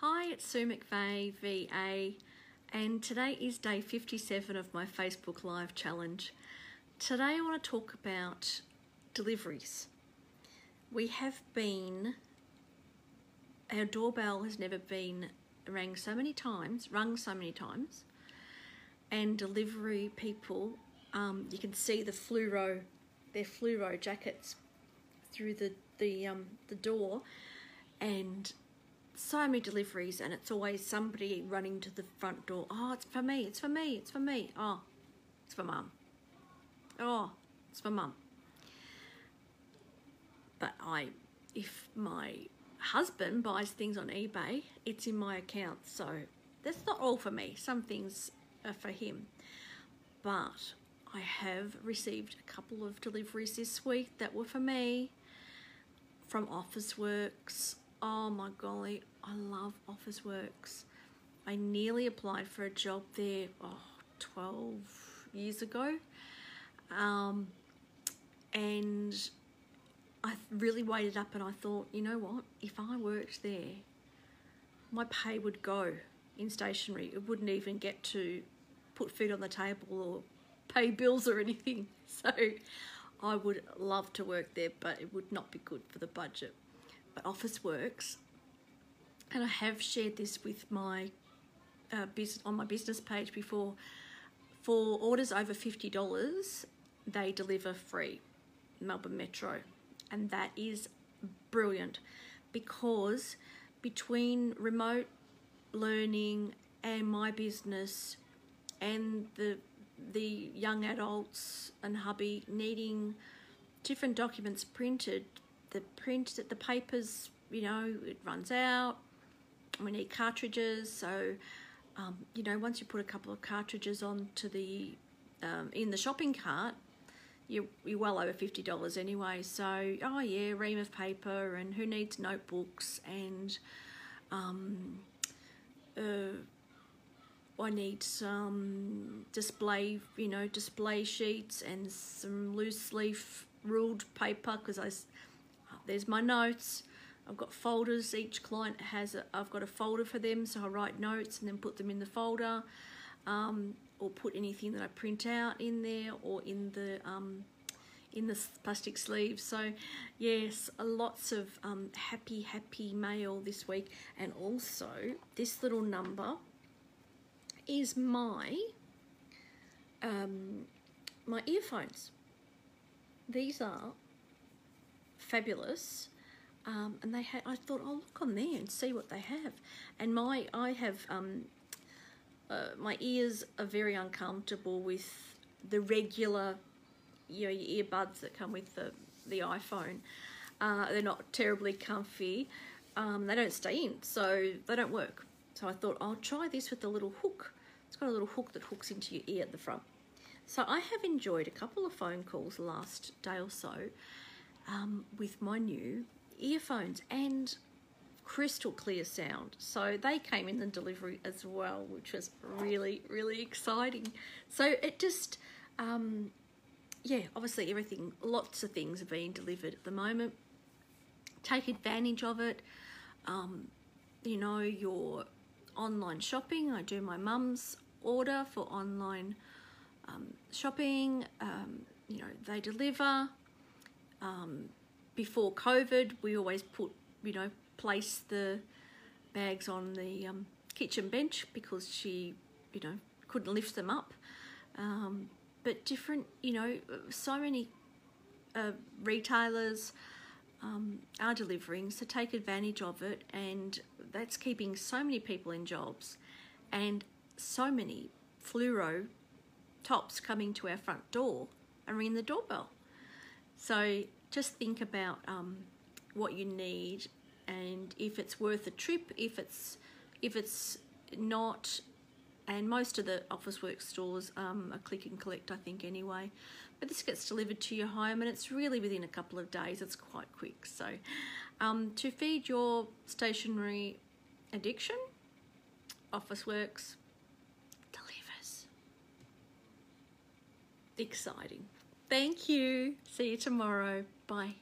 Hi, it's Sue McVeigh, VA, and today is day 57 of my Facebook Live challenge. Today I want to talk about deliveries. We have been, our doorbell has never been rang so many times, rung so many times, and delivery people, um, you can see the fluoro, their fluoro jackets through the, the, um, the door, and so many deliveries and it's always somebody running to the front door. Oh, it's for me, it's for me, it's for me. Oh, it's for mum. Oh, it's for mum. But I, if my husband buys things on eBay, it's in my account. So that's not all for me. Some things are for him. But I have received a couple of deliveries this week that were for me from Officeworks, Oh my golly, I love Officeworks. I nearly applied for a job there oh, 12 years ago. Um, and I really waited up and I thought, you know what, if I worked there, my pay would go in stationery. It wouldn't even get to put food on the table or pay bills or anything. So I would love to work there, but it would not be good for the budget. Officeworks, and I have shared this with my uh, business on my business page before. For orders over fifty dollars, they deliver free, Melbourne Metro, and that is brilliant because between remote learning and my business and the the young adults and hubby needing different documents printed the print, that the papers, you know, it runs out. We need cartridges. So, um, you know, once you put a couple of cartridges onto the, um, in the shopping cart, you're, you're well over $50 anyway. So, oh yeah, ream of paper and who needs notebooks and, um, uh, I need some display, you know, display sheets and some loose leaf ruled paper because I there's my notes. I've got folders. Each client has, a, I've got a folder for them, so I write notes and then put them in the folder, um, or put anything that I print out in there, or in the um, in the plastic sleeves. So, yes, lots of um, happy, happy mail this week, and also this little number is my um, my earphones. These are fabulous. Um, and they had, I thought, I'll look on there and see what they have. And my, I have, um, uh, my ears are very uncomfortable with the regular, you know, your earbuds that come with the, the iPhone. Uh, they're not terribly comfy. Um, they don't stay in, so they don't work. So I thought, I'll try this with the little hook. It's got a little hook that hooks into your ear at the front. So I have enjoyed a couple of phone calls last day or so um, with my new earphones and crystal clear sound. So they came in the delivery as well, which was really, really exciting. So it just, um, yeah, obviously everything, lots of things are being delivered at the moment. Take advantage of it. Um, you know, your online shopping. I do my mum's order for online um, shopping. Um, you know, they deliver. Um, before COVID, we always put, you know, place the bags on the um, kitchen bench because she, you know, couldn't lift them up. Um, but different, you know, so many uh, retailers um, are delivering, so take advantage of it, and that's keeping so many people in jobs, and so many fluoro tops coming to our front door and ringing the doorbell. So just think about um, what you need and if it's worth a trip, if it's if it's not, and most of the Officeworks stores um, are click and collect, I think anyway. But this gets delivered to your home, and it's really within a couple of days. It's quite quick. So, um, to feed your stationery addiction, Officeworks delivers. Exciting. Thank you. See you tomorrow. Bye.